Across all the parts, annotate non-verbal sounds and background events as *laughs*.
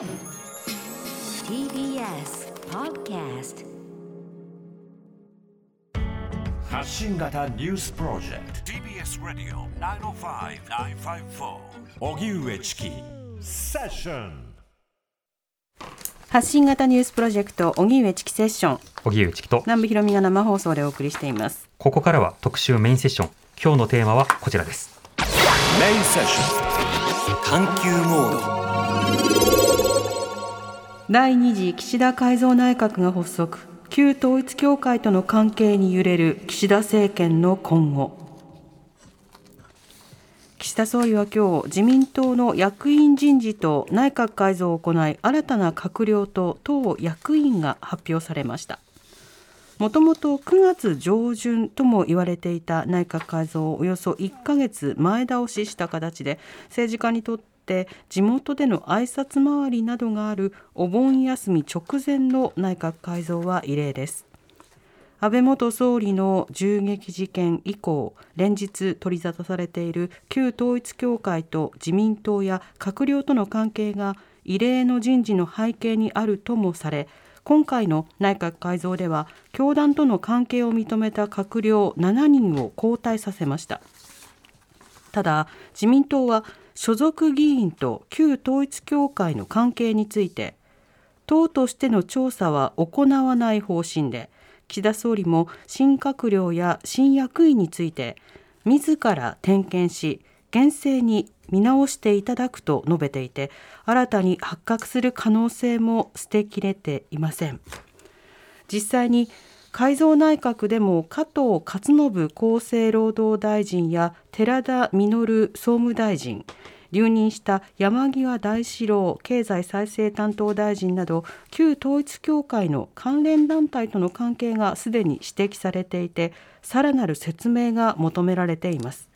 TBS Podcast 発信型ニュースプロジェクト。TBS Radio 905-954荻上チキ。セッション発信型ニュースプロジェクト荻上チキセッション。荻上チキと。南部ひろみが生放送でお送りしています。ここからは特集メインセッション。今日のテーマはこちらです。メインセッション。探求モード第2次岸田改造内閣が発足。旧統一教会との関係に揺れる岸田政権の今後。岸田総理は今日自民党の役員人事と内閣改造を行い新たな閣僚と党役員が発表されました。もともと9月上旬とも言われていた内閣改造をおよそ1ヶ月前倒しした形で政治家にとって地元での挨拶回りなどがあるお盆休み直前の内閣改造は異例です。安倍元総理の銃撃事件以降連日取り沙汰されている旧統一教会と自民党や閣僚との関係が異例の人事の背景にあるともされ今回の内閣改造では教団との関係を認めた閣僚7人を交代させました。ただ自民党は所属議員と旧統一教会の関係について党としての調査は行わない方針で岸田総理も新閣僚や新役員について自ら点検し厳正に見直していただくと述べていて新たに発覚する可能性も捨てきれていません。実際に改造内閣でも加藤勝信厚生労働大臣や寺田稔総務大臣留任した山際大志郎経済再生担当大臣など旧統一教会の関連団体との関係がすでに指摘されていてさらなる説明が求められています。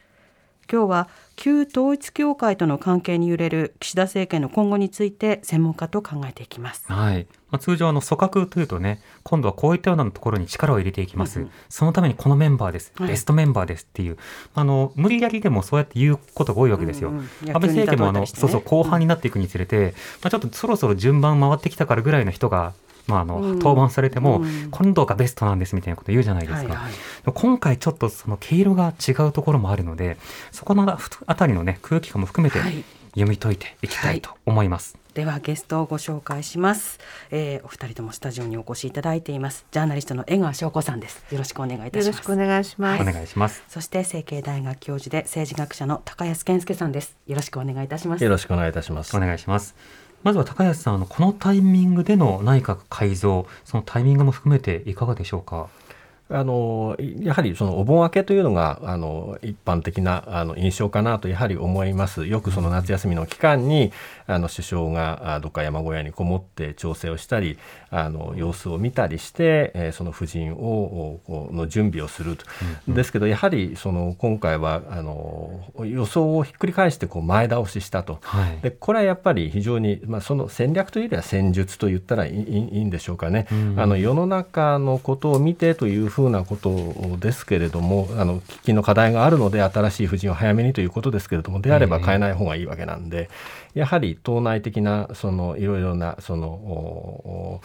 今日は旧統一教会との関係に揺れる岸田政権の今後について専門家と考えていきます。はい、まあ、通常あの組閣というとね今度はこういったようなところに力を入れていきます、うんうん。そのためにこのメンバーです、はい。ベストメンバーですっていう。あの無理やりでもそうやって言うことが多いわけですよ、うんうん。安倍政権もあの、そうそう後半になっていくにつれて、まあ、ちょっとそろそろ順番回ってきたからぐらいの人がまあ、あのうん。登板されても、うん。今度がベストなんですみたいなこと言うじゃないですか、はいはい。今回ちょっとその毛色が違うところもあるのでそこのあたりのね空気感も含めてはい。読み解いていきたいと思います。ではゲストをご紹介します、えー、お二人ともスタジオにお越しいただいていますジャーナリストの江川翔子さんですよろしくお願いいたしますよろしくお願いします。お願いします。そして成蹊大学教授で政治学者の高安健介さんですよろしくお願いいたしますよろしくお願いいたしますお。願いします。まずは高安さん、あのこのタイミングでの内閣改造、そのタイミングも含めていかがでしょうか？あのやはりそのお盆明けというのがあの一般的なあの印象かなとやはり思います。よくその夏休みの期間にあの首相があどっか山小屋にこもって調整をしたりあの様子を見たりして、えーその夫人をの準備をすると、ですけどやはりその今回はあの予想をひっくり返してこう前倒ししたと。はい。でこれはやっぱり非常に、まあ、その戦略というよりは戦術と言ったらいいいいんでしょうかね、うん。あの世の中のことを見てというふうなことですけれどもあの喫緊の課題があるので新しい布陣を早めにということですけれどもであれば変えない方がいいわけなんで、やはり党内的なそのいろいろなその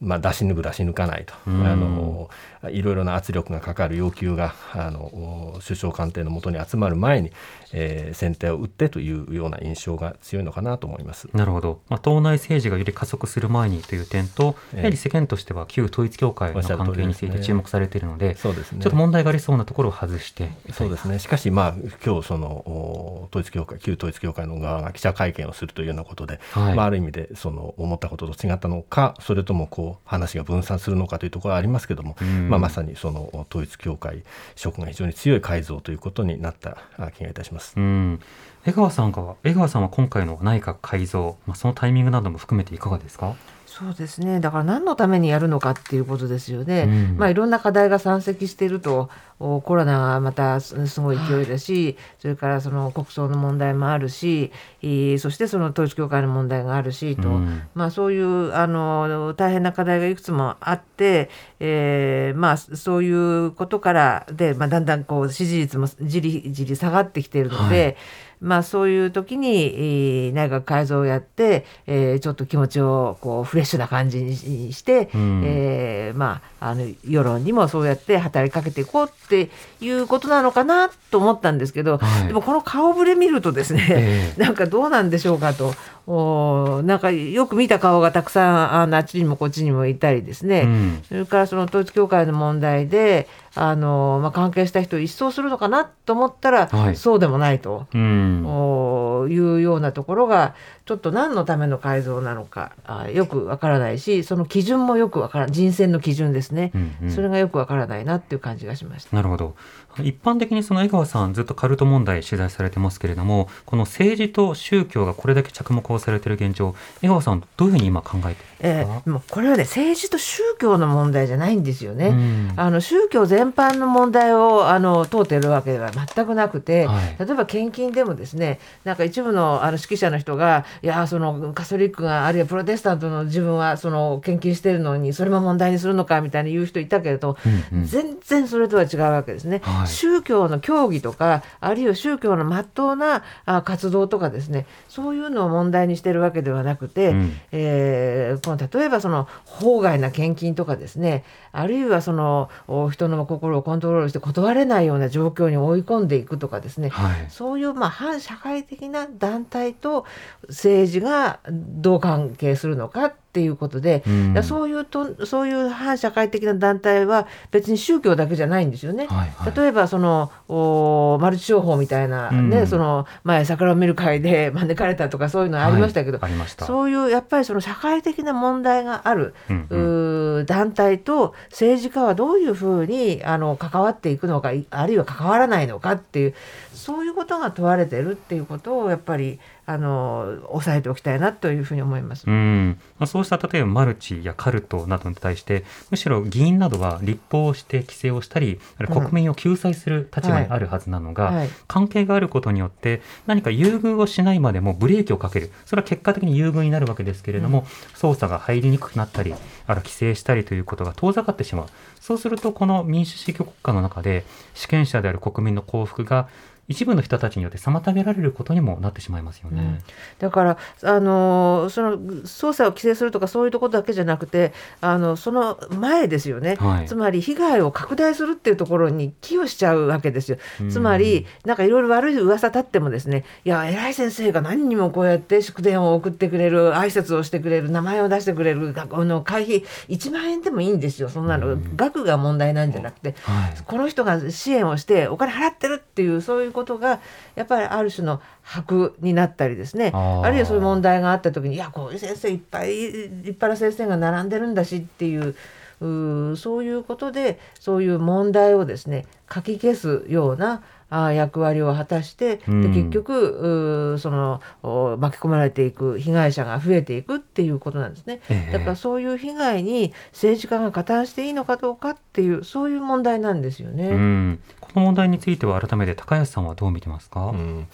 まあ、出し抜く出し抜かないと、うんあのいろいろな圧力がかかる要求があのお首相官邸のもとに集まる前に、えー先手を打ってというような印象が強いのかなと思います。なるほど。まあ、党内政治がより加速する前にという点と、ええやはり世間としては旧統一教会の関係について注目されているので、そうですねちょっと問題がありそうなところを外して、そうですね。しかし、まあ、今日そのお統一教会、旧統一教会の側が記者会見をするというようなことで、はいまあ、ある意味でその思ったことと違ったのか、それともこう話が分散するのかというところはありますけれども、うんまあ、まさにその統一教会色が非常に強い改造ということになったあ気がいたします。うん。江川さんは、江川さんは今回の内閣改造、まあ、そのタイミングなども含めていかがですか？そうですね。だから何のためにやるのかっていうことですよね。うんまあいろんな課題が山積していると、おコロナがまたすすごい勢いだし、それからその国葬の問題もあるし、えーそしてその統一教会の問題があるしと、うん。まあそういうあの大変な課題がいくつもあって、えーまあそういうことからで、まあだんだんこう支持率もじりじり下がってきているので、まあ、そういう時に、えー内閣改造をやって、えーちょっと気持ちをこうフレッシュな感じにして、うん。えーまあ、あの世論にもそうやって働きかけていこうっていうことなのかなと思ったんですけど、はい。でもこの顔ぶれ見るとですね、ええ。*laughs* なんかどうなんでしょうかとおーなんかよく見た顔がたくさんあのあっちにもこっちにもいたりですね、うん。それからその統一教会の問題であの、まあ、関係した人を一掃するのかなと思ったら、はい。そうでもないと。うん。おいうようなところがちょっと何のための改造なのかあよくわからないしその基準もよくわからない。人選の基準ですね、うんうん。それがよくわからないなっていう感じがしました。なるほど一般的にその江川さんずっとカルト問題取材されてますけれどもこの政治と宗教がこれだけ着目をされている現状江川さんどういうふうに今考えてるえか、ーもうこれはね政治と宗教の問題じゃないんですよね。うん。あの宗教全般の問題をあの問うているわけでは全くなくて、はい。例えば献金でもですねなんか一部のあの指揮者の人がいやそのカソリックがあるいはプロテスタントの自分はその献金してるのにそれも問題にするのかみたいに言う人いたけれど、うんうん。全然それとは違うわけですね。はい。宗教の教義とかあるいは宗教の真っ当なあ活動とかですねそういうのを問題にしてるわけではなくて、うん。えーこの例えばその法外な献金とかですねあるいはそのお人の心をコントロールして断れないような状況に追い込んでいくとかですね、はい。そういうまあ反社会的な団体と政治がどう関係するのかっていうことで、うん。そういうとそういう反社会的な団体は別に宗教だけじゃないんですよね。はいはい。例えばそのおマルチ商法みたいなね、うん。その前桜を見る会で *laughs* 招かれたとかそういうのありましたけど、はいありました。そういうやっぱりその社会的な問題がある、うんううー団体と政治家はどういうふうにあの関わっていくのかいあるいは関わらないのかっていうそういうことが問われてるっていうことをやっぱりあの押さえておきたいなというふうに思います。うん。まあ、そうした例えばマルチやカルトなどに対してむしろ議員などは立法をして規制をしたり国民を救済する立場にあるはずなのが、はい。関係があることによって何か優遇をしないまでもブレーキをかける。それは結果的に優遇になるわけですけれども、捜査が入りにくくなったりあるいは規制したりということが遠ざかってしまう。そうするとこの民主主義国家の中で主権者である国民の幸福が一部の人たちによって妨げられることにもなってしまいますよね。だからあのその捜査を規制するとかそういうところだけじゃなくてあのその前ですよね、はい。つまり被害を拡大するっていうところに寄与しちゃうわけですよ。うん。つまりなんかいろいろ悪い噂立ってもですねいや偉い先生が何人もこうやって祝電を送ってくれる挨拶をしてくれる名前を出してくれる学校の会費1万円でもいいんですよ。そんなの、額が問題なんじゃなくて、はい。この人が支援をしてお金払ってるっていうそういうことがやっぱりある種の箔になったりですね。あるいはそういう問題があった時にいやこういう先生いっぱい立派な先生が並んでるんだしっていううーそういうことでそういう問題をですねかき消すような役割を果たして、うん。で結局そのお巻き込まれていく被害者が増えていくっていうことなんですね。ええ。だからそういう被害に政治家が加担していいのかどうかっていうそういう問題なんですよね。うん、この問題については改めて高安さんはどう見てますか、うん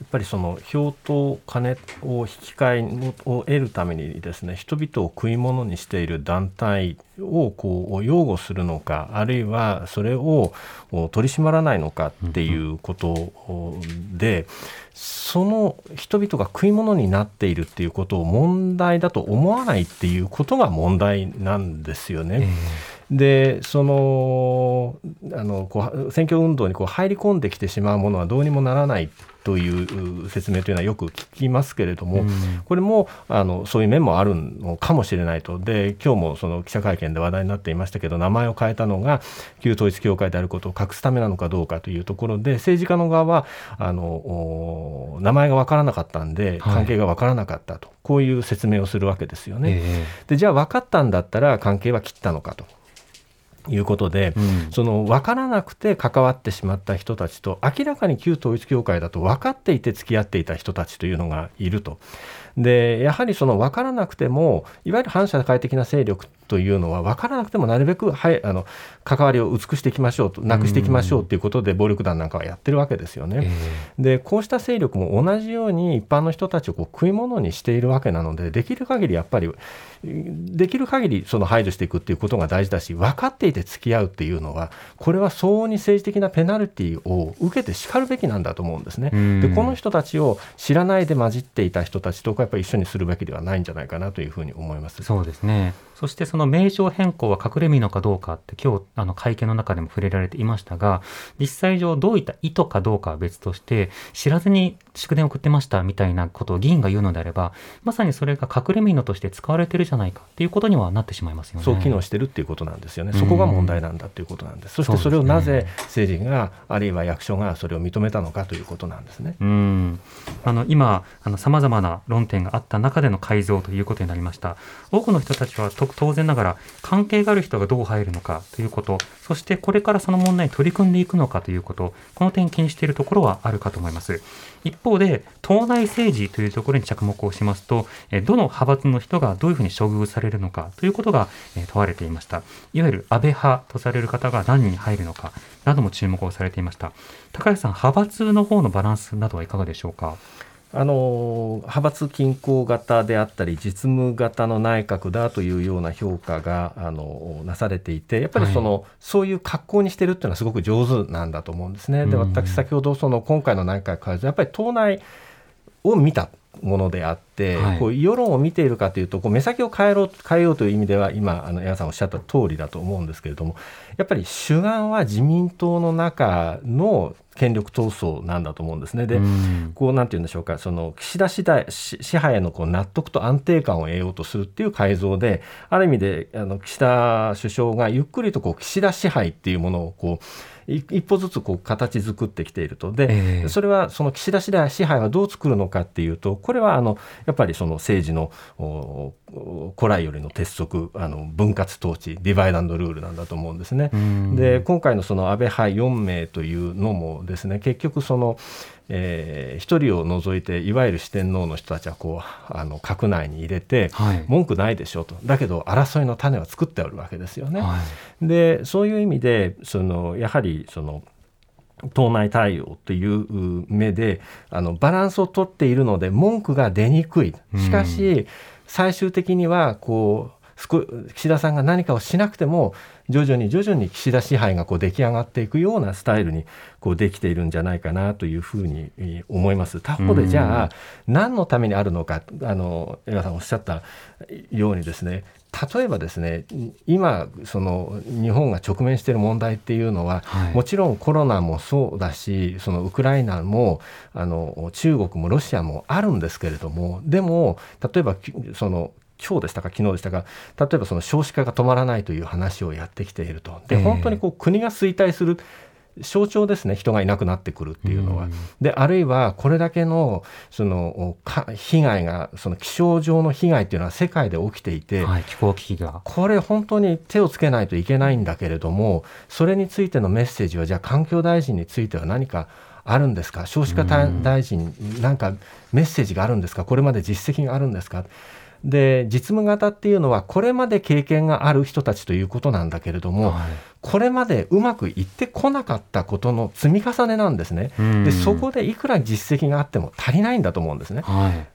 やっぱりその票と金を引き換えを得るためにですね人々を食い物にしている団体をこう擁護するのかあるいはそれをお取り締まらないのかっていうことでその人々が食い物になっているっていうことを問題だと思わないっていうことが問題なんですよね。でそのあのこう選挙運動にこう入り込んできてしまうものはどうにもならないという説明というのはよく聞きますけれども、うん。これもあのそういう面もあるのかもしれないと。で今日もその記者会見で話題になっていましたけど名前を変えたのが旧統一教会であることを隠すためなのかどうかというところで政治家の側はあのお名前が分からなかったんではい。関係が分からなかったと、こういう説明をするわけですよね。え。でじゃあ分かったんだったら関係は切ったのかということで、えうんその分からなくて関わってしまった人たちと明らかに旧統一教会だと分かっていて付き合っていた人たちというのがいると。でやはりその分からなくてもいわゆる反社会的な勢力というのは分からなくてもなるべく、はい、あの関わりを薄くしていきましょうとなくしていきましょうということで暴力団なんかはやってるわけですよね。でこうした勢力も同じように一般の人たちをこう食い物にしているわけなのでできる限りやっぱりできる限りその排除していくっていうことが大事だし分かっていて付き合うっていうのはこれは相応に政治的なペナルティを受けてしかるべきなんだと思うんですね。でこの人たちを知らないで混じっていた人たちとやっぱり一緒にするべきではないんじゃないかなというふうに思います。そうですねそしてその名称変更は隠れ身のかどうかって今日あの会見の中でも触れられていましたが実際上どういった意図かどうかは別として知らずに祝電を送ってましたみたいなことを議員が言うのであればまさにそれが隠れ身のとして使われてるじゃないかっていうことにはなってしまいますよね。そう機能してるっていうことなんですよね。そこが問題なんだということなんです。そしてそれをなぜ政治があるいは役所がそれを認めたのかということなんですね。うんあの今さまざまな論点があった中での改造ということになりました。多くの人たちは当然ながら関係がある人がどう入るのかということそしてこれからその問題に取り組んでいくのかということこの点気にしているところはあるかと思います。一方で党内政治というところに着目をしますとどの派閥の人がどういうふうに処遇されるのかということが問われていました。いわゆる安倍派とされる方が何人入るのかなども注目をされていました。高橋さん派閥の方のバランスなどはいかがでしょうか？あの派閥均衡型であったり実務型の内閣だというような評価があのなされていてやっぱりその、はい、そういう格好にしてるっていうのはすごく上手なんだと思うんですね。で私先ほどその今回の内閣改造やっぱり党内を見たものであって、はい、こう世論を見ているかというとこう目先を変えろ変えようという意味では今あの矢さんおっしゃった通りだと思うんですけれどもやっぱり主眼は自民党の中の権力闘争なんだと思うんですね。で、こうなんて言うんでしょうか、その岸田次第支配へのこう納得と安定感を得ようとするっていう改造で、ある意味であの岸田首相がゆっくりとこう岸田支配っていうものをこう一歩ずつこう形作ってきていると。で、えー、それはその岸田次第支配はどう作るのかっていうとこれはあのやっぱりその政治の古来よりの鉄則あの分割統治ディバイダンドルールなんだと思うんですね。で今回のその安倍派4名というのもですね結局そのえー、1人を除いていわゆる四天王の人たちはこうあの閣内に入れて、はい、文句ないでしょうと。だけど争いの種は作っておるわけですよね。はい、でそういう意味でそのやはりその党内対応という目であのバランスをとっているので文句が出にくい。しかし、最終的にはこう岸田さんが何かをしなくても徐々に徐々に岸田支配がこう出来上がっていくようなスタイルにこうできているんじゃないかなというふうに思います。他方でじゃあ何のためにあるのかあの江川さんおっしゃったようにですね例えばですね今その日本が直面している問題っていうのは、はい、もちろんコロナもそうだしそのウクライナもあの中国もロシアもあるんですけれどもでも例えばその今日でしたか昨日でしたか例えばその少子化が止まらないという話をやってきていると。で本当にこう国が衰退する象徴ですね人がいなくなってくるっていうのは。であるいはこれだけのその被害がその気象上の被害っていうのは世界で起きていて、はい、気候危機が。これ本当に手をつけないといけないんだけれどもそれについてのメッセージはじゃあ環境大臣については何かあるんですか？少子化大臣なんかメッセージがあるんですか？これまで実績があるんですか？で実務型っていうのはこれまで経験がある人たちということなんだけれども、はい、これまでうまくいってこなかったことの積み重ねなんですね。でそこでいくら実績があっても足りないんだと思うんですね。はい、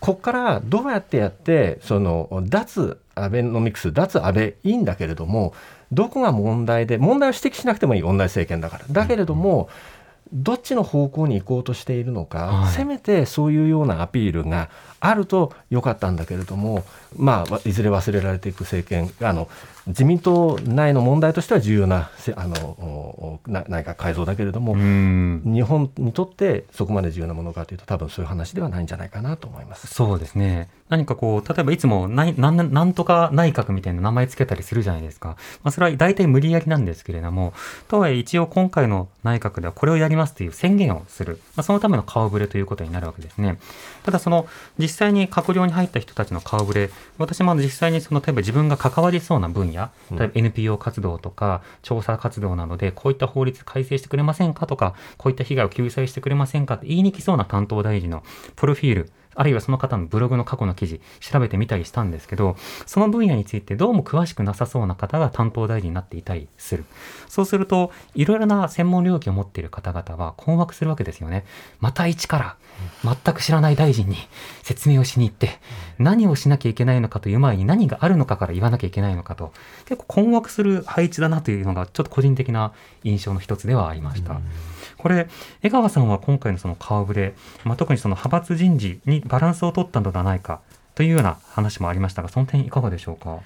ここからどうやってやってその脱アベノミクス脱安倍いいんだけれどもどこが問題で問題を指摘しなくてもいい同じ政権だから。だけれども、うんどっちの方向に行こうとしているのか、はい、せめてそういうようなアピールがあるとよかったんだけれども、まあ、いずれ忘れられていく政権あの自民党内の問題としては重要なあの内閣改造だけれども日本にとってそこまで重要なものかというと多分そういう話ではないんじゃないかなと思います。そうですね。何かこう例えばいつもななんなんとか内閣みたいな名前つけたりするじゃないですか、まあ、それは大体無理やりなんですけれどもとはいえ一応今回の内閣ではこれをやりますという宣言をする、まあ、そのための顔ぶれということになるわけですねただその実際に閣僚に入った人たちの顔ぶれ私も実際にその例えば自分が関わりそうな分野野、例えば NPO 活動とか調査活動などでこういった法律改正してくれませんかとか、こういった被害を救済してくれませんかって言いに来そうな担当大臣のプロフィール、あるいはその方のブログの過去の記事調べてみたりしたんですけどその分野についてどうも詳しくなさそうな方が担当大臣になっていたりする。そうするといろいろな専門領域を持っている方々は困惑するわけですよね。また一から全く知らない大臣に説明をしに行って何をしなきゃいけないのかという前に何があるのかから言わなきゃいけないのかと。結構困惑する配置だなというのがちょっと個人的な印象の一つではありました。これ江川さんは今回のその顔ぶれ、まあ、特にその派閥人事にバランスを取ったのではないかというような話もありましたがその点いかがでしょうか？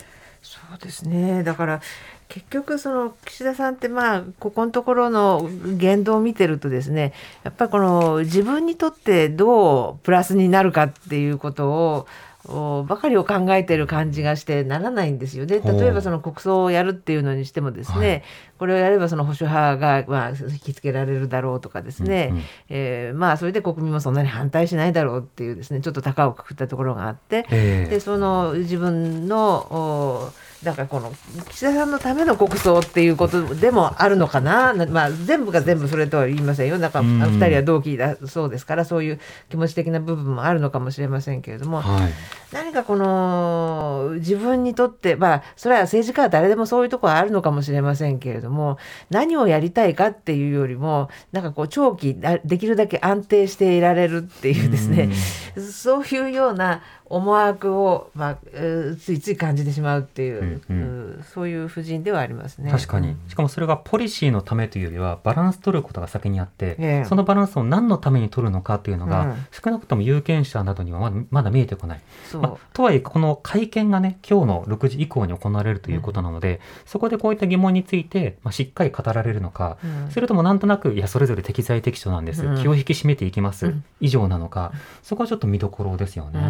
そうですねだから結局その岸田さんってまあここのところの言動を見てるとですねやっぱりこの自分にとってどうプラスになるかっていうことをばかりを考えてる感じがしてならないんですよね。例えばその国葬をやるっていうのにしてもですね、はい。これをやればその保守派がまあ引きつけられるだろうとかですね、うんうん。えーまあそれで国民もそんなに反対しないだろうっていうですねちょっと高をくくったところがあって、ええ。でその自分のおだからこの岸田さんのための国葬っていうことでもあるのかな、なまあ、全部が全部それとは言いませんよ、なんかうん。2人は同期だそうですから、そういう気持ち的な部分もあるのかもしれませんけれども、はい。何かこの自分にとって、まあ、それは政治家は誰でもそういうところはあるのかもしれませんけれども、何をやりたいかっていうよりも、なんかこう、長期、あできるだけ安定していられるっていうですね、そういうような思惑を、まあ、えーついつい感じてしまうっていう、うんうん。うんそういう布陣ではありますね。確かに。しかもそれがポリシーのためというよりはバランス取ることが先にあって、ええ。そのバランスを何のために取るのかというのが、うん。少なくとも有権者などにはまだまだ見えてこない、まあ、とはいえこの会見がね今日の6時以降に行われるということなので、そこでこういった疑問について、まあ、しっかり語られるのか、うん。それともなんとなくいやそれぞれ適材適所なんです、うん。気を引き締めていきます、うん。以上なのか。そこはちょっと見どころですよね、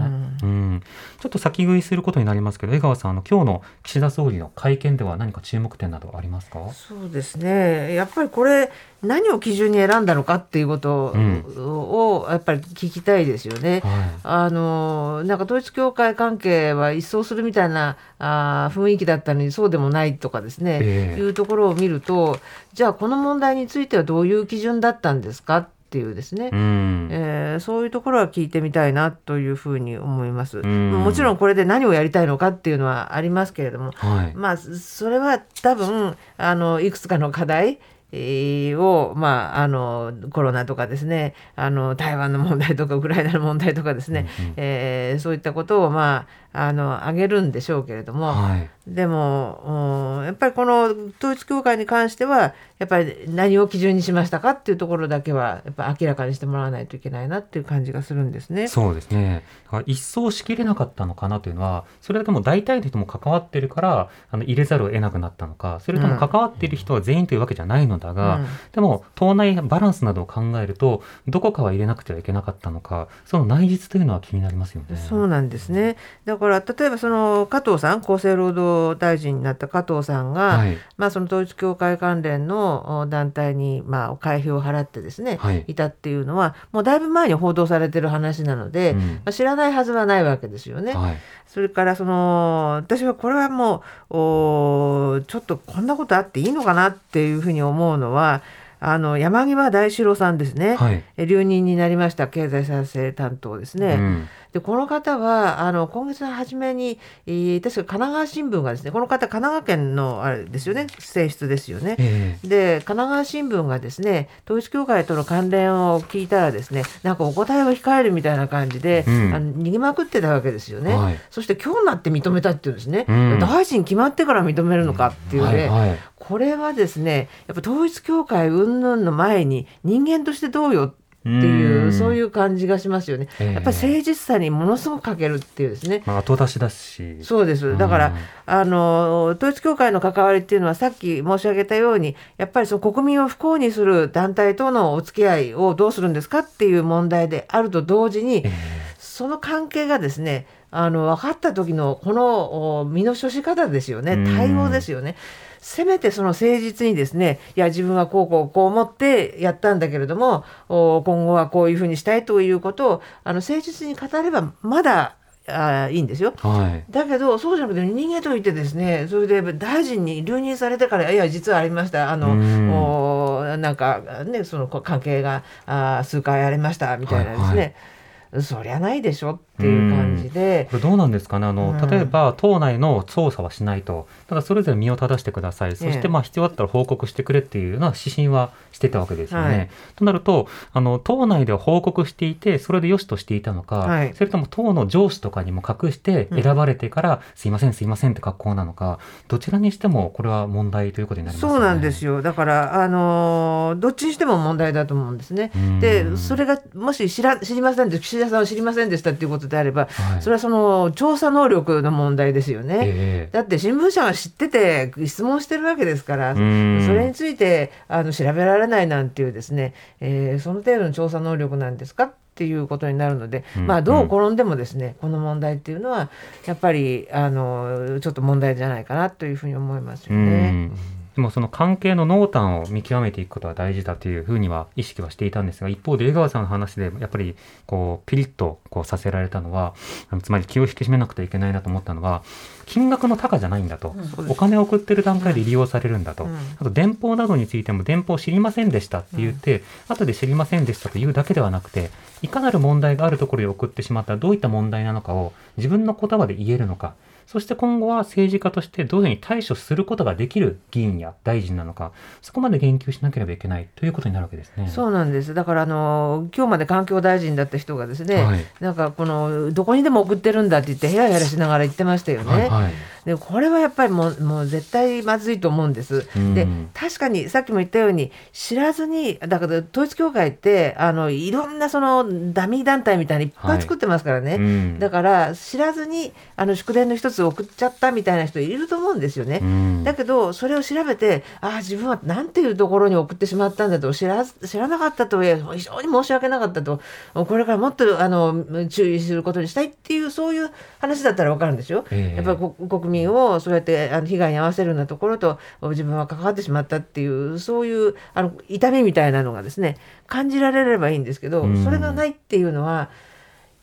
ううん。ちょっと先食いすることになりますけど江川さんあの今日の岸田総理の会見では何か注目点などありますか？そうですね。やっぱりこれ何を基準に選んだのかっていうことうん。をやっぱり聞きたいですよね。はい。あのなんか統一教会関係は一掃するみたいなあー雰囲気だったのにそうでもないとかですね、ええ。いうところを見るとじゃあこの問題についてはどういう基準だったんですか？っていうですね、うん。えーそういうところは聞いてみたいなというふうに思います。ん。もちろんこれで何をやりたいのかっていうのはありますけれども、はい。まあそれは多分あのいくつかの課題えーを、まあ、あのコロナとかですねあの台湾の問題とかウクライナの問題とかですね、えーそういったことを、まあ、あの挙げるんでしょうけれども、はいでも、うんやっぱりこの統一教会に関してはやっぱり何を基準にしましたかっていうところだけはやっぱ明らかにしてもらわないといけないなっていう感じがするんですね。そうですね。一掃しきれなかったのかなというのは、それだけもう大体の人も関わってるから、あの入れざるを得なくなったのか、それとも関わっている人は全員というわけじゃないのだが、うんでも党内バランスなどを考えると、どこかは入れなくてはいけなかったのか、その内実というのは気になりますよね。そうなんですね。だから例えばその加藤さん厚生労働大臣になった加藤さんが、はいまあその統一教会関連のお団体にまあ会費を払ってですね、はいい、たっていうのはもうだいぶ前に報道されてる話なので、うんまあ、知らないはずはないわけですよね。はい。それからその私はこれはもうおちょっとこんなことあっていいのかなっていうふうに思うのはあの山際大志郎さんですね、はい。え留任になりました経済再生担当ですね。うんでこの方はあの今月の初めに、えー確か神奈川新聞がですねこの方神奈川県のあれですよね選出ですよね。ええ。で神奈川新聞がですね統一教会との関連を聞いたらですねなんかお答えを控えるみたいな感じで、うん。あの逃げまくってたわけですよね。はい。そして今日になって認めたっていうんですね、うん。大臣決まってから認めるのかっていうね、はいはい。これはですねやっぱ統一教会云々の前に人間としてどうよっていううんそういう感じがしますよね。ええやっぱり誠実さにものすごく欠けるっていうですね。まあ、後出しだし。そうですだから、うんあの統一教会の関わりっていうのはさっき申し上げたようにやっぱりその国民を不幸にする団体とのお付き合いをどうするんですかっていう問題であると同時に、その関係がですねあの分かった時のこのお身の処し方ですよねうん対応ですよね。せめてその誠実にですねいや自分はこうこうこう思ってやったんだけれどもお今後はこういうふうにしたいということをあの誠実に語ればまだあいいんですよ。はい。だけどそうじゃなくて人間といてですねそれで大臣に留任されてからいや実はありました。あのうん。おなんかねそのこ関係があ数回ありましたみたいなですね、はいはい。そりゃないでしょっていう感じで、これどうなんですかね？あの、うん。例えば党内の調査はしないと。ただそれぞれ身を正してください。そしええてまあ必要だったら報告してくれっていうような指針はしてたわけですよね。はい。となるとあの党内では報告していてそれで良しとしていたのか、はい。それとも党の上司とかにも隠してうん。選ばれてから、すいませんすいませんって格好なのかどちらにしてもこれは問題ということになりますよね。そうなんですよ。だから、あのーどっちにしても問題だと思うんですね。うん。でそれがもし知ら知りませんで岸田さんは知りませんでしたっていうことであれば、はい。それはその調査能力の問題ですよね。ええ。だって新聞社が知ってて質問してるわけですから、うん。それについてあの調べられないなんていうですね、えーその程度の調査能力なんですかっていうことになるので、うん。まあどう転んでもですね、この問題っていうのはやっぱりあのちょっと問題じゃないかなというふうに思いますようね。んでもその関係の濃淡を見極めていくことは大事だというふうには意識はしていたんですが一方で江川さんの話でやっぱりこうピリッとこうさせられたのは *laughs* つまり気を引き締めなくてはいけないなと思ったのは金額の高じゃないんだと、お金を送ってる段階で利用されるんだと、うん。あと電報などについても電報知りませんでしたって言って、後で知りませんでしたというだけではなくていかなる問題があるところに送ってしまったらどういった問題なのかを自分の言葉で言えるのかそして今後は政治家としてどういうふうに対処することができる議員や大臣なのか、そこまで言及しなければいけないということになるわけですね。そうなんです。だからあの今日まで環境大臣だった人がですね、はいなんかこのどこにでも送ってるんだって言ってヘラヘラしながら言ってましたよね。はいはいでこれはやっぱりもうもう絶対まずいと思うんです。うんで確かにさっきも言ったように知らずにだから統一教会ってあのいろんなそのダミー団体みたいにいっぱい作ってますからね。うんだから知らずにあの祝電の一つ送っちゃったみたいな人いると思うんですよね。うんだけどそれを調べてああ自分はなんていうところに送ってしまったんだと知らず知らなかったとはいえ非常に申し訳なかったとこれからもっとあの注意することにしたいっていうそういう話だったら分かるんですよ。ええやっぱりこ国民をそうやってあの被害に遭わせるようなところと自分は関わってしまったっていうそういうあの痛みみたいなのがですね感じられればいいんですけど、うんそれがないっていうのは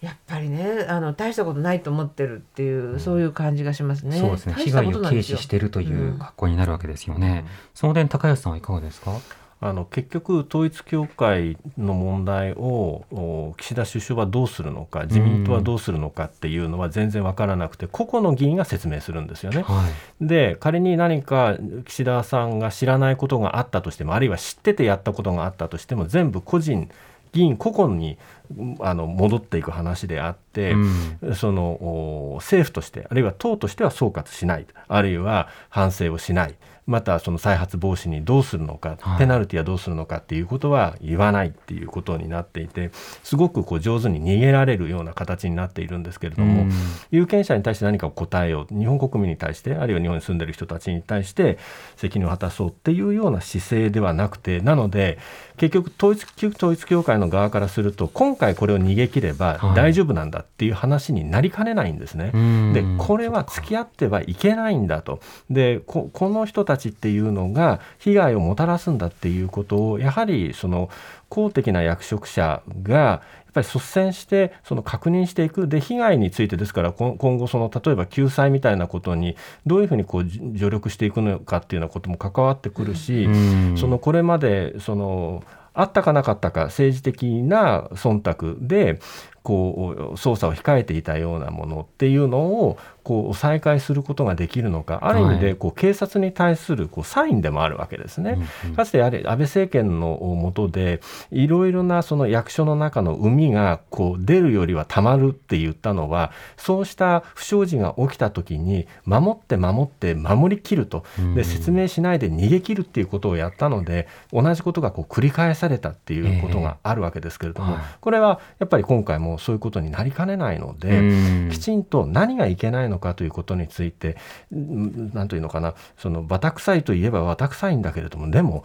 やっぱりねあの大したことないと思ってるっていう、そういう感じがしますね。そうですね。被害を軽視しているといううん格好になるわけですよね。その点高安さんはいかがですか？あの結局、統一教会の問題をお岸田首相はどうするのか自民党はどうするのかっていうのは全然分からなくて個々の議員が説明するんですよね。はい。で仮に何か岸田さんが知らないことがあったとしてもあるいは知っててやったことがあったとしても全部個人議員個々にうんあの戻っていく話であって、うん。そのお政府としてあるいは党としては総括しない。あるいは反省をしないまたその再発防止にどうするのか、はい。ペナルティはどうするのかっていうことは言わないっていうことになっていてすごくこう上手に逃げられるような形になっているんですけれども、うん。有権者に対して何かを答えよう日本国民に対してあるいは日本に住んでいる人たちに対して責任を果たそうっていうような姿勢ではなくてなので結局統一旧統一教会の側からすると今回これを逃げ切ればはい。大丈夫なんだっていう話になりかねないんですね。うん。でこれは付き合ってはいけないんだと。でここの人たちっていうのが被害をもたらすんだっていうことをやはりその公的な役職者がやっぱり率先してその確認していく。で被害についてですからこ今後その例えば救済みたいなことにどういうふうにこうじ助力していくのかっていうようなことも関わってくるし、うん。そのこれまでそのあったかなかったか政治的な忖度でこう捜査を控えていたようなものっていうのをこう再開することができるのかある意味はい。でこう警察に対するこうサインでもあるわけですね。かつてあれ安倍政権の下でいろいろなその役所の中の海がこう出るよりはたまるって言ったのはそうした不祥事が起きた時に守って守って守りきると。うんで説明しないで逃げ切るっていうことをやったので同じことがこう繰り返されたっていうことがあるわけですけれども、はい。これはやっぱり今回もそういうことになりかねないので。うん。きちんと何がいけないのかかということについてん何というのかな。そのバタ臭いといえばバタ臭いんだけれどもでも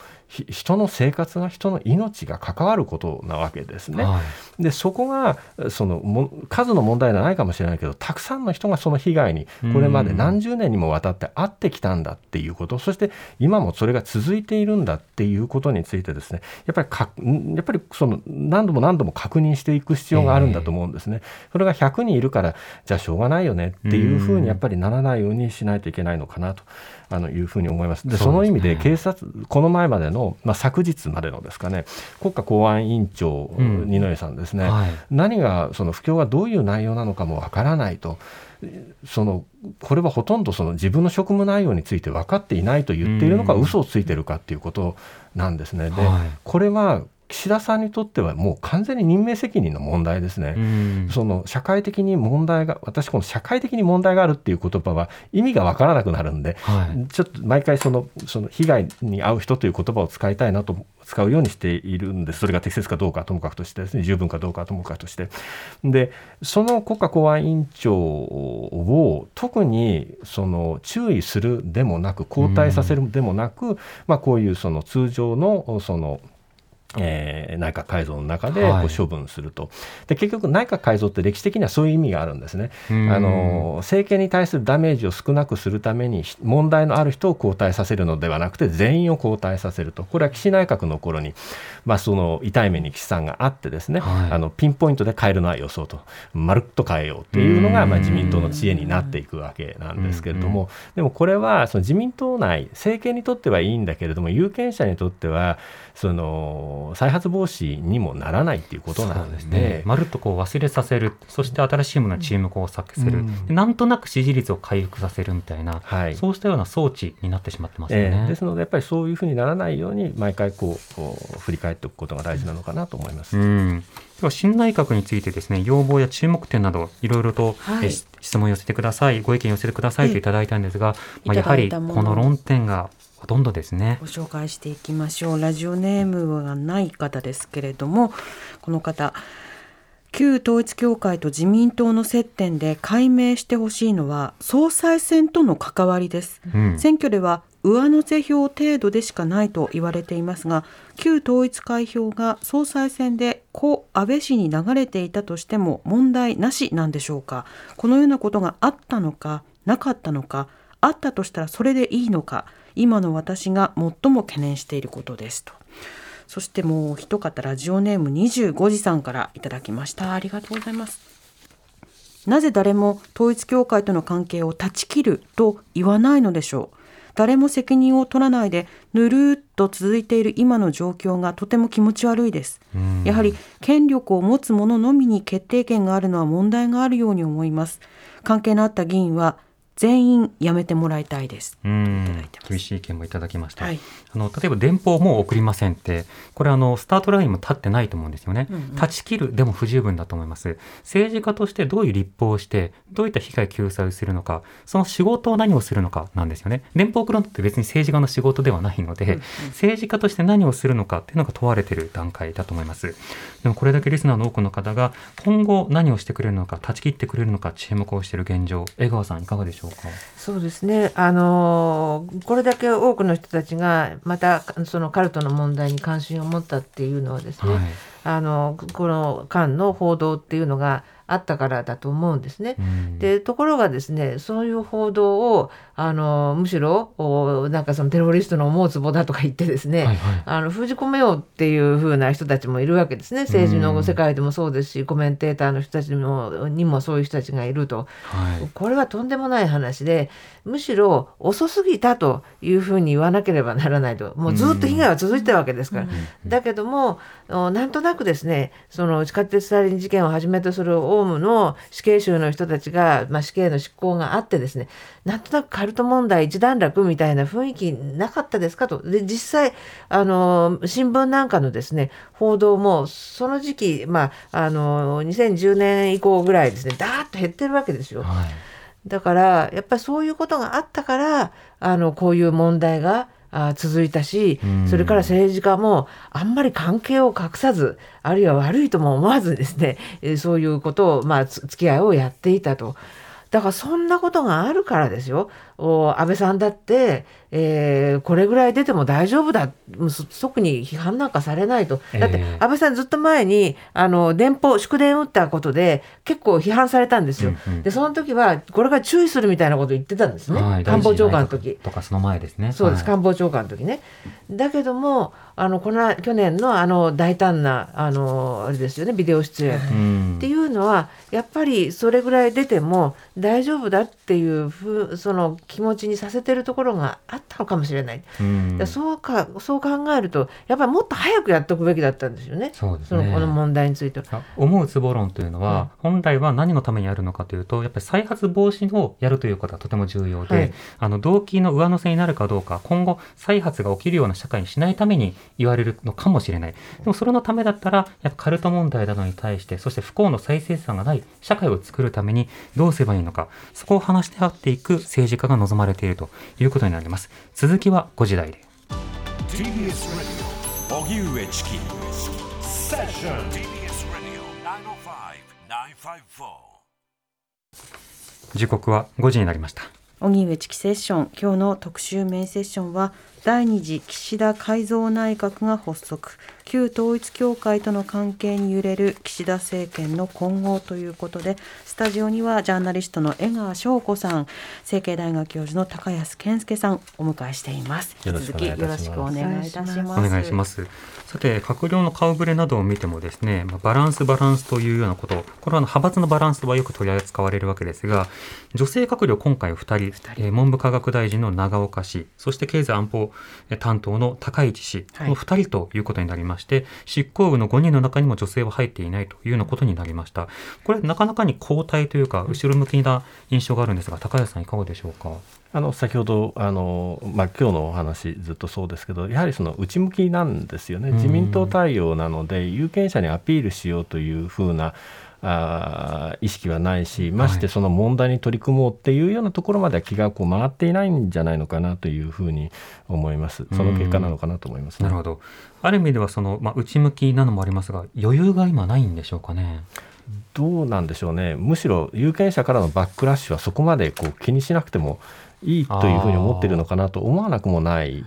人の生活が人の命が関わることなわけですね。はいでそこがそのも数の問題ではないかもしれないけどたくさんの人がその被害にこれまで何十年にもわたって遭ってきたんだっていうことそして今もそれが続いているんだっていうことについてですねやっぱりかんやっぱりその何度も何度も確認していく必要があるんだと思うんですね。それが100人いるからじゃあしょうがないよねっていうふうにやっぱりならないようにしないといけないのかなと。あのいうふうに思います。で、その意味で警察、この前までの、まあ、昨日までのですかね、国家公安委員長、二之江さんですね、はい何が、その布教がどういう内容なのかもわからないと。そのこれはほとんどその自分の職務内容について分かっていないと言っているのか、うん嘘をついているかっていうことなんですね。で、はいこれは岸田さんにとってはもう完全に任命責任の問題ですね。うん。その社会的に問題が私この社会的に問題があるっていう言葉は意味がわからなくなるんで、はい。ちょっと毎回そのその被害に遭う人という言葉を使いたいなと使うようにしているんです。それが適切かどうかはともかくとしてですね。十分かどうかはともかくとして。でその国家公安委員長を特にその注意するでもなく交代させるでもなく、まあ、こういうその通常のそのえー内閣改造の中ではい。こう処分すると、で結局内閣改造って歴史的にはそういう意味があるんですね。うん。あの政権に対するダメージを少なくするために問題のある人を交代させるのではなくて全員を交代させると。これは岸内閣の頃に、まあ、その痛い目に岸さんがあってですね、はい。あのピンポイントで変えるのは予想と。まるっと変えようっていうのが、うん。まあ、自民党の知恵になっていくわけなんですけれども、でもこれはその自民党内政権にとってはいいんだけれども有権者にとってはその再発防止にもならないっていうことなのですね。まるっとこう忘れさせる、そして新しいものに注目をさせる、うん。でなんとなく支持率を回復させるみたいな、はい。そうしたような装置になってしまってますよえね。ーですのでやっぱりそういうふうにならないように毎回こう振り返っておくことが大事なのかなと思います。うん、では新内閣についてですね要望や注目点などいろいろと、はい。質問を寄せてください。ご意見寄せてくださいといただいたんですが、まあ、やはりこの論点がほとんどですね。ご紹介していきましょう。ラジオネームはない方ですけれどもこの方旧統一教会と自民党の接点で解明してほしいのは総裁選との関わりです、うん。選挙では上乗せ票程度でしかないと言われていますが旧統一会票が総裁選で故安倍氏に流れていたとしても問題なしなんでしょうか。このようなことがあったのかなかったのかあったとしたらそれでいいのか今の私が最も懸念していることですと。そしてもう一方ラジオネーム25時さんからいただきました。ありがとうございます。なぜ誰も統一教会との関係を断ち切ると言わないのでしょう。誰も責任を取らないでぬるーっと続いている今の状況がとても気持ち悪いです。うん。やはり権力を持つ者のみに決定権があるのは問題があるように思います。関係のあった議員は全員辞めてもらいたいです。厳しい意見もいただきました、はい。あの例えば電報もう送りませんって。これあのスタートラインも立ってないと思うんですよね、うんうん。断ち切るでも不十分だと思います。政治家としてどういう立法をしてどういった被害救済をするのかその仕事を何をするのかなんですよね。電報を送るのって別に政治家の仕事ではないので、政治家として何をするのかっていうのが問われている段階だと思います。でもこれだけリスナーの多くの方が今後何をしてくれるのか断ち切ってくれるのか注目をしている現状江川さんいかがでしょうか。そうですね、あのーこれだけ多くの人たちがまたそのカルトの問題に関心を持ったっていうのはですね、はい。あのこの間の報道っていうのがあったからだと思うんですね。うん。でところがですねそういう報道をあのむしろおなんかそのテロリストの思うツボだとか言ってですね、はいはい。あの封じ込めようっていう風な人たちもいるわけですね。政治の世界でもそうですしコメンテーターの人たちにもにもそういう人たちがいると。はい。これはとんでもない話でむしろ遅すぎたというふうに言わなければならないと。もうずっと被害は続いてたわけですから、だけどもおなんとなくですねその地下鉄サリン事件をはじめとするオウムの死刑囚の人たちが、まあ、死刑の執行があってですねなんとなくカルト問題一段落みたいな雰囲気なかったですかとで実際あの新聞なんかのですね報道もその時期、まあ、あの2010年以降ぐらいですねだーっと減ってるわけですよ。はいだからやっぱりそういうことがあったからあのこういう問題があ続いたしうんそれから政治家もあんまり関係を隠さずあるいは悪いとも思わずですねえーそういうことを、まあ、つ付き合いをやっていたと。だからそんなことがあるからですよ。お安倍さんだって、えーこれぐらい出ても大丈夫だ。特に批判なんかされないと。だってええ安倍さんずっと前に、あの、電報、祝電打ったことで結構批判されたんですよ。うんうんで、その時はこれから注意するみたいなことを言ってたんですね。はい官房長官の時。とかその前ですね。そうです、はい官房長官の時ね。だけども、あのこの去年のあの大胆なあのあれですよねビデオ出演。うんっていうのはやっぱりそれぐらい出ても大丈夫だっていうふうその気持ちにさせてるところがあったのかもしれない。うそうかそう考えるとやっぱりもっと早くやっておくべきだったんですよね。そうですねのこの問題については。あ思うツボ論というのは、本来は何のためにやるのかというとやっぱり再発防止をやるということがとても重要で、はいあの動機の上乗せになるかどうか今後再発が起きるような社会にしないために言われるのかもしれない。でもそれのためだったらやっぱカルト問題などに対してそして不幸の再生産がない社会を作るためにどうすればいいのかそこを話し合っていく政治家が望まれているということになります。続きは5時台で。TBS Radio 荻上チキセッション TBS Radio 905-954時刻は5時になりました荻上チキセッション。今日の特集メインセッションは第二次岸田改造内閣が発足。旧統一教会との関係に揺れる岸田政権の今後ということでスタジオにはジャーナリストの江川翔子さん成蹊大学教授の高安健介さんお迎えしています。続きよろしくお願いいたします。お願いします。さて、閣僚の顔ぶれなどを見てもですね、まあバランスバランスというようなこと、これは派閥のバランスはよく取り扱われるわけですが、女性閣僚今回2人、えー文部科学大臣の長岡氏、そして経済安保えー担当の高市氏、はい。この2人ということになりまして、執行部の5人の中にも女性は入っていないというようなことになりました。これ、なかなかに交代というか、後ろ向きな印象があるんですが、高橋さんいかがでしょうか？あの先ほどあの、まあ、今日のお話ずっとそうですけどやはりその内向きなんですよねうん自民党対応なので有権者にアピールしようというふうなあー意識はないしましてその問題に取り組もうっていうようなところまでは気がこう回っていないんじゃないのかなというふうに思います。その結果なのかなと思います、ね。なるほど。ある意味ではその、まあ、内向きなのもありますが、余裕が今ないんでしょうかね？どうなんでしょうね、むしろ有権者からのバックラッシュはそこまでこう気にしなくてもいいというふうに思っているのかなと思わなくもない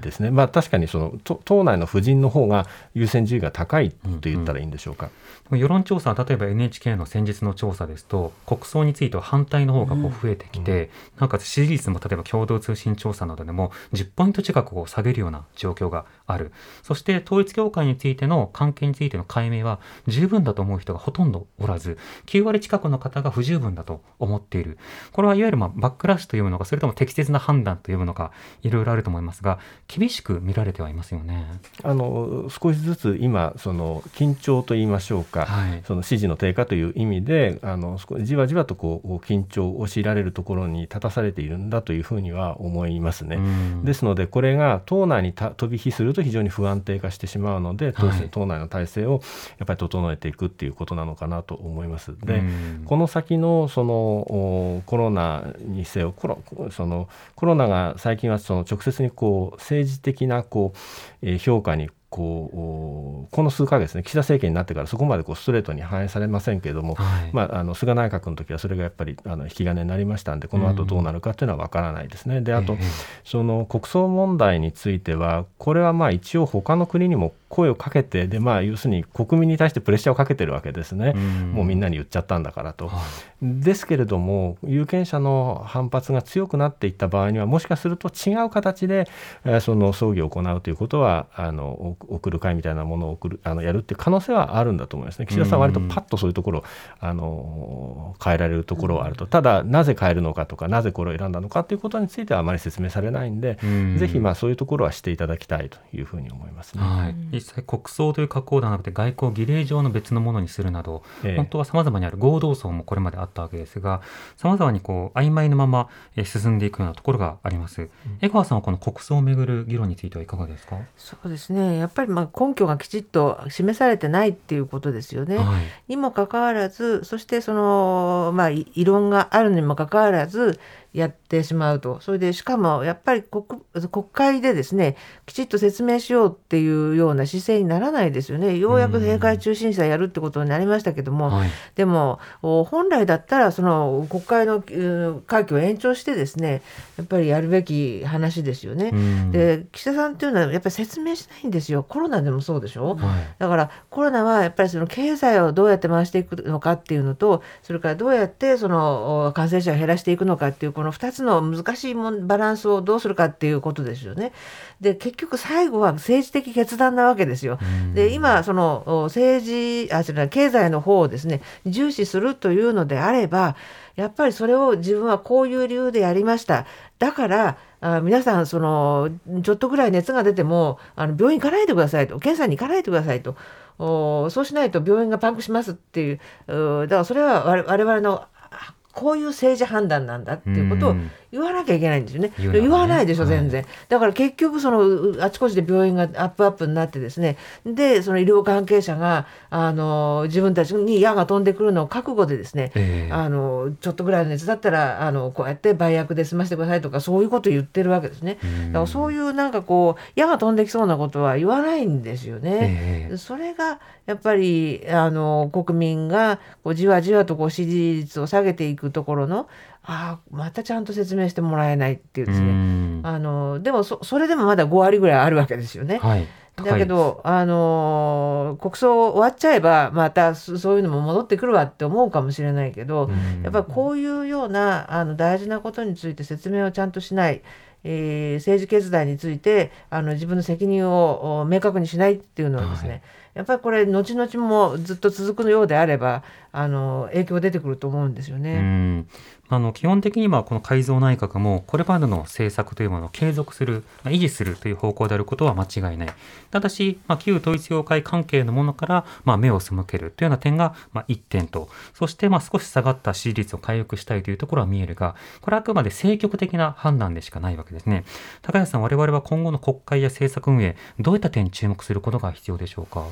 ですね、まあ、確かにそのと党内の夫人の方が優先順位が高いと言ったらいいんでしょうか。世論調査は例えば NHK の先日の調査ですと国葬については反対の方がこう増えてきて、なおかつ支持率も例えば共同通信調査などでも10ポイント近くこう下げるような状況があるそして統一教会についての関係についての解明は十分だと思う人がほとんどおらず9割近くの方が不十分だと思っているこれはいわゆるまあバックラッシュというのかそれとも適切な判断というのかいろいろあると思いますが厳しく見られてはいますよね。あの少しずつ今その緊張と言いましょうか、はいその支持の低下という意味であのじわじわとこう緊張を強いられるところに立たされているんだというふうには思いますね。うんですのでこれが党内にた飛び火すると非常に不安定化してしまうので、党はい党内の体制をやっぱり整えていくっていうことなのかなと思います。で、うんこの先のそのおコロナにせよコロそのコロナが最近はその直接にこう政治的なこう、えー評価にこうおこの数ヶ月ね岸田政権になってからそこまでこうストレートに反映されませんけれども、はい。まあ、あの菅内閣の時はそれがやっぱりあの引き金になりましたんでこの後どうなるかというのは分からないですね。であと、ええ。その国葬問題についてはこれはまあ一応他の国にも声をかけてで、まあ、要するに国民に対してプレッシャーをかけてるわけですね、うん。もうみんなに言っちゃったんだからと。はいですけれども有権者の反発が強くなっていった場合にはもしかすると違う形で、えーその葬儀を行うということはあのお送る会みたいなものを送るあのやるっていう可能性はあるんだと思いますね。岸田さんは割とパッとそういうところをあの変えられるところはあると、ただなぜ変えるのかとかなぜこれを選んだのかということについてはあまり説明されないんで、うん。ぜひまあそういうところはしていただきたいというふうに思いますね。はい、実際国葬という格好ではなくて外交儀礼上の別のものにするなど、ええ。本当はさまざまにある合同葬もこれまであったわけですがさまざまにこう曖昧なままえー進んでいくようなところがあります、江川さんはこの国葬をめぐる議論についてはいかがですか、そうですね。やっぱりまあ根拠がきちっと示されてないっていうことですよね。はい。にもかかわらずそしてその、まあ、い異論があるにもかかわらずやってしまうと。それでしかもやっぱり国国会でですねきちっと説明しようっていうような姿勢にならないですよね。ようやく閉会中審査やるってことになりましたけども、はい。でもお本来だったらその国会のうん会期を延長してですねやっぱりやるべき話ですよね。うん。で岸田さんっていうのはやっぱり説明しないんですよ。よ。コロナでもそうでしょ、はい。だからコロナはやっぱりその経済をどうやって回していくのかっていうのとそれからどうやってそのお感染者を減らしていくのかっていうこの2つの難しいもんバランスをどうするかっていうことですよね。で結局最後は政治的決断なわけですよ。で今そのお政治あ違う経済の方をですね重視するというのであればやっぱりそれを自分はこういう理由でやりました。だからあ皆さんそのちょっとぐらい熱が出てもあの病院行かないでくださいと検査に行かないでくださいとおそうしないと病院がパンクしますっていううだからそれは我我々のあこういう政治判断なんだっていうことを言わなきゃいけないんですよね。言ね言わないでしょはい全然。だから結局そのうあちこちで病院がアップアップになってですねでその医療関係者があの自分たちに矢が飛んでくるのを覚悟でですね、ええあのちょっとぐらいの熱だったらあのこうやって売薬で済ませてくださいとかそういうことを言ってるわけですね。だからそういうなんかこう矢が飛んできそうなことは言わないんですよね。ええそれがやっぱりあの国民がこうじわじわとこう支持率を下げていくところのああまたちゃんと説明してもらえないっていうですうね。んあのでもそそれでもまだ5割ぐらいあるわけですよね。はいだけど、あの国葬終わっちゃえばまたそそういうのも戻ってくるわって思うかもしれないけど、うんやっぱりこういうようなあの大事なことについて説明をちゃんとしない、えー政治決断についてあの自分の責任をお明確にしないっていうのはですね、はいやっぱりこれ後々もずっと続くようであればあの影響出てくると思うんですようね。あの基本的にはこの改造内閣もこれまでの政策というものを継続する、まあ維持するという方向であることは間違いない。ただし、まあ、旧統一教会関係のものから、まあ、目を背けるというような点が、まあ、1点と、そしてまあ少し下がった支持率を回復したいというところは見えるが、これはあくまで政局的な判断でしかないわけですね。高安さん、我々は今後の国会や政策運営、どういった点に注目することが必要でしょうか？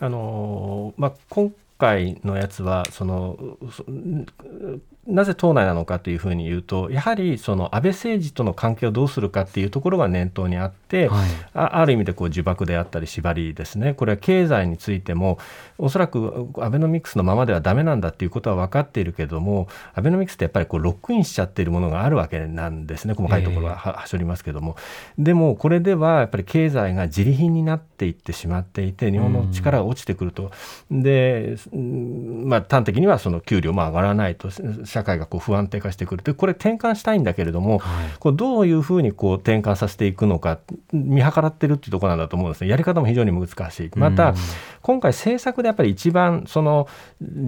あのまあ、今回のやつはそのなぜ党内なのかというふうに言うとやはりその安倍政治との関係をどうするかっていうところが念頭にあって、はい。あある意味でこう呪縛であったり縛りですね。これは経済についてもおそらくアベノミクスのままではダメなんだっていうことは分かっているけれどもアベノミクスってやっぱりこうロックインしちゃっているものがあるわけなんですね。細かいところはははしょりますけども、でもこれではやっぱり経済が自利品になっていってしまっていて日本の力が落ちてくると、で、うんまあ、端的にはその給料も上がらないと社会がこう不安定化してくる。でこれ転換したいんだけれども、はい。こうどういうふうにこう転換させていくのか見計らってるっていうところなんだと思うんですね。やり方も非常に難しい。また、うん今回政策でやっぱり一番その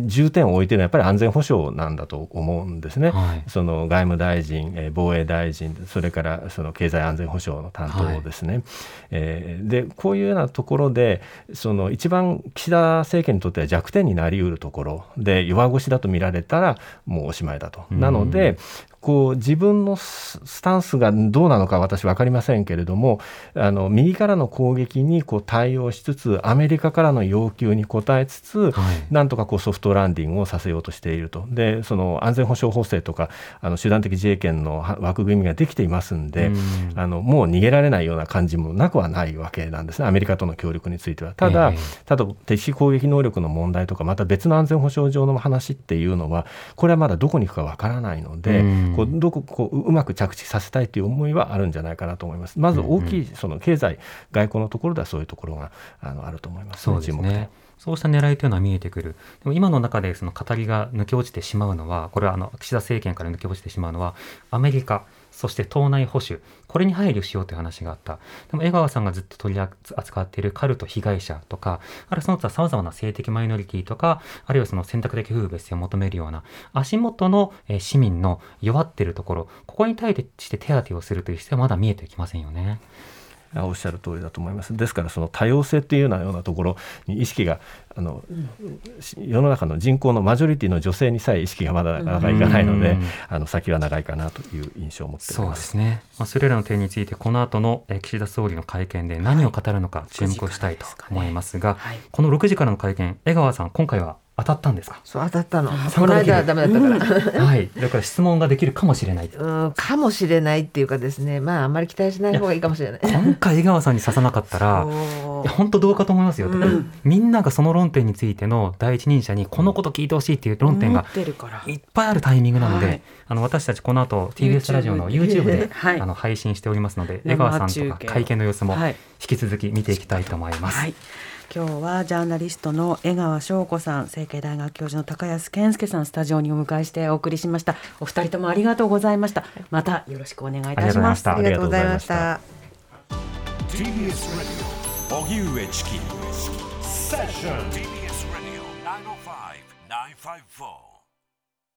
重点を置いてるのはやっぱり安全保障なんだと思うんですね。はい。その外務大臣、えー防衛大臣それからその経済安全保障の担当ですね。えーでこういうようなところでその一番岸田政権にとっては弱点になりうるところで弱腰だと見られたらもうおしまいだと。なのでこう自分のススタンスがどうなのか私分かりませんけれどもあの右からの攻撃にこう対応しつつアメリカからの要求に応えつつ、はい。なんとかこうソフトランディングをさせようとしていると。でその安全保障法制とかあの集団的自衛権のは枠組みができていますんで、うん。あのもう逃げられないような感じもなくはないわけなんですね。アメリカとの協力については。ただ、ええ。ただ敵攻撃能力の問題とかまた別の安全保障上の話っていうのはこれはまだどこに行くかわからないので、うんこうどここううまく着地させたいという思いはあるんじゃないかなと思います。まず大きいその経済外交のところではそういうところがあのあると思います、そうですね。そうした狙いというのは見えてくる。でも今の中でその語りが抜け落ちてしまうのは、これはあの岸田政権から抜け落ちてしまうのは、アメリカ、そして党内保守、これに配慮しようという話があった。でも江川さんがずっと取り扱っているカルト被害者とか、あるいはその他様々な性的マイノリティとか、あるいはその選択的夫婦別姓を求めるような、足元の市民の弱っているところ、ここに対して手当てをするという姿勢はまだ見えてきませんよね。あおっしゃる通りだと思います。ですからその多様性っていうようなようなところに意識があのし世の中の人口のマジョリティの女性にさえ意識がまだなかなかいかないので、うんあの先は長いかなという印象を持っておそうりま。ですすね。まあ、それらの点について、この後のえー岸田総理の会見で何を語るのか注目したいと思いますが、はいこの6時からの会見、江川さん、今回は当たったんですか？そう当たったの。参この間はダメだったから、はい。だから質問ができるかもしれないうんかもしれないっていうかですね。まああんまり期待しない方がいいかもしれない。*laughs* 今回江川さんに刺さなかったら *laughs* 本当どうかと思いますよ、みんながその論点についての第一人者にこのこと聞いてほしいっていう論点思がいっぱいあるタイミングなので、はい。あの私たちこの後 TBS ラジオの YouTube で、*laughs* はい。あの配信しておりますので生江川さんとか会見の様子もはい。引き続き見ていきたいと思います。はい。今日はジャーナリストの江川翔子さん、成蹊大学教授の高安健介さんスタジオにお迎えしてお送りしました。お二人ともありがとうございました。またよろしくお願いいたします。ありがとうございましたありがとうございました。TBS Radio 荻上チキセッション TBS Radio 905 954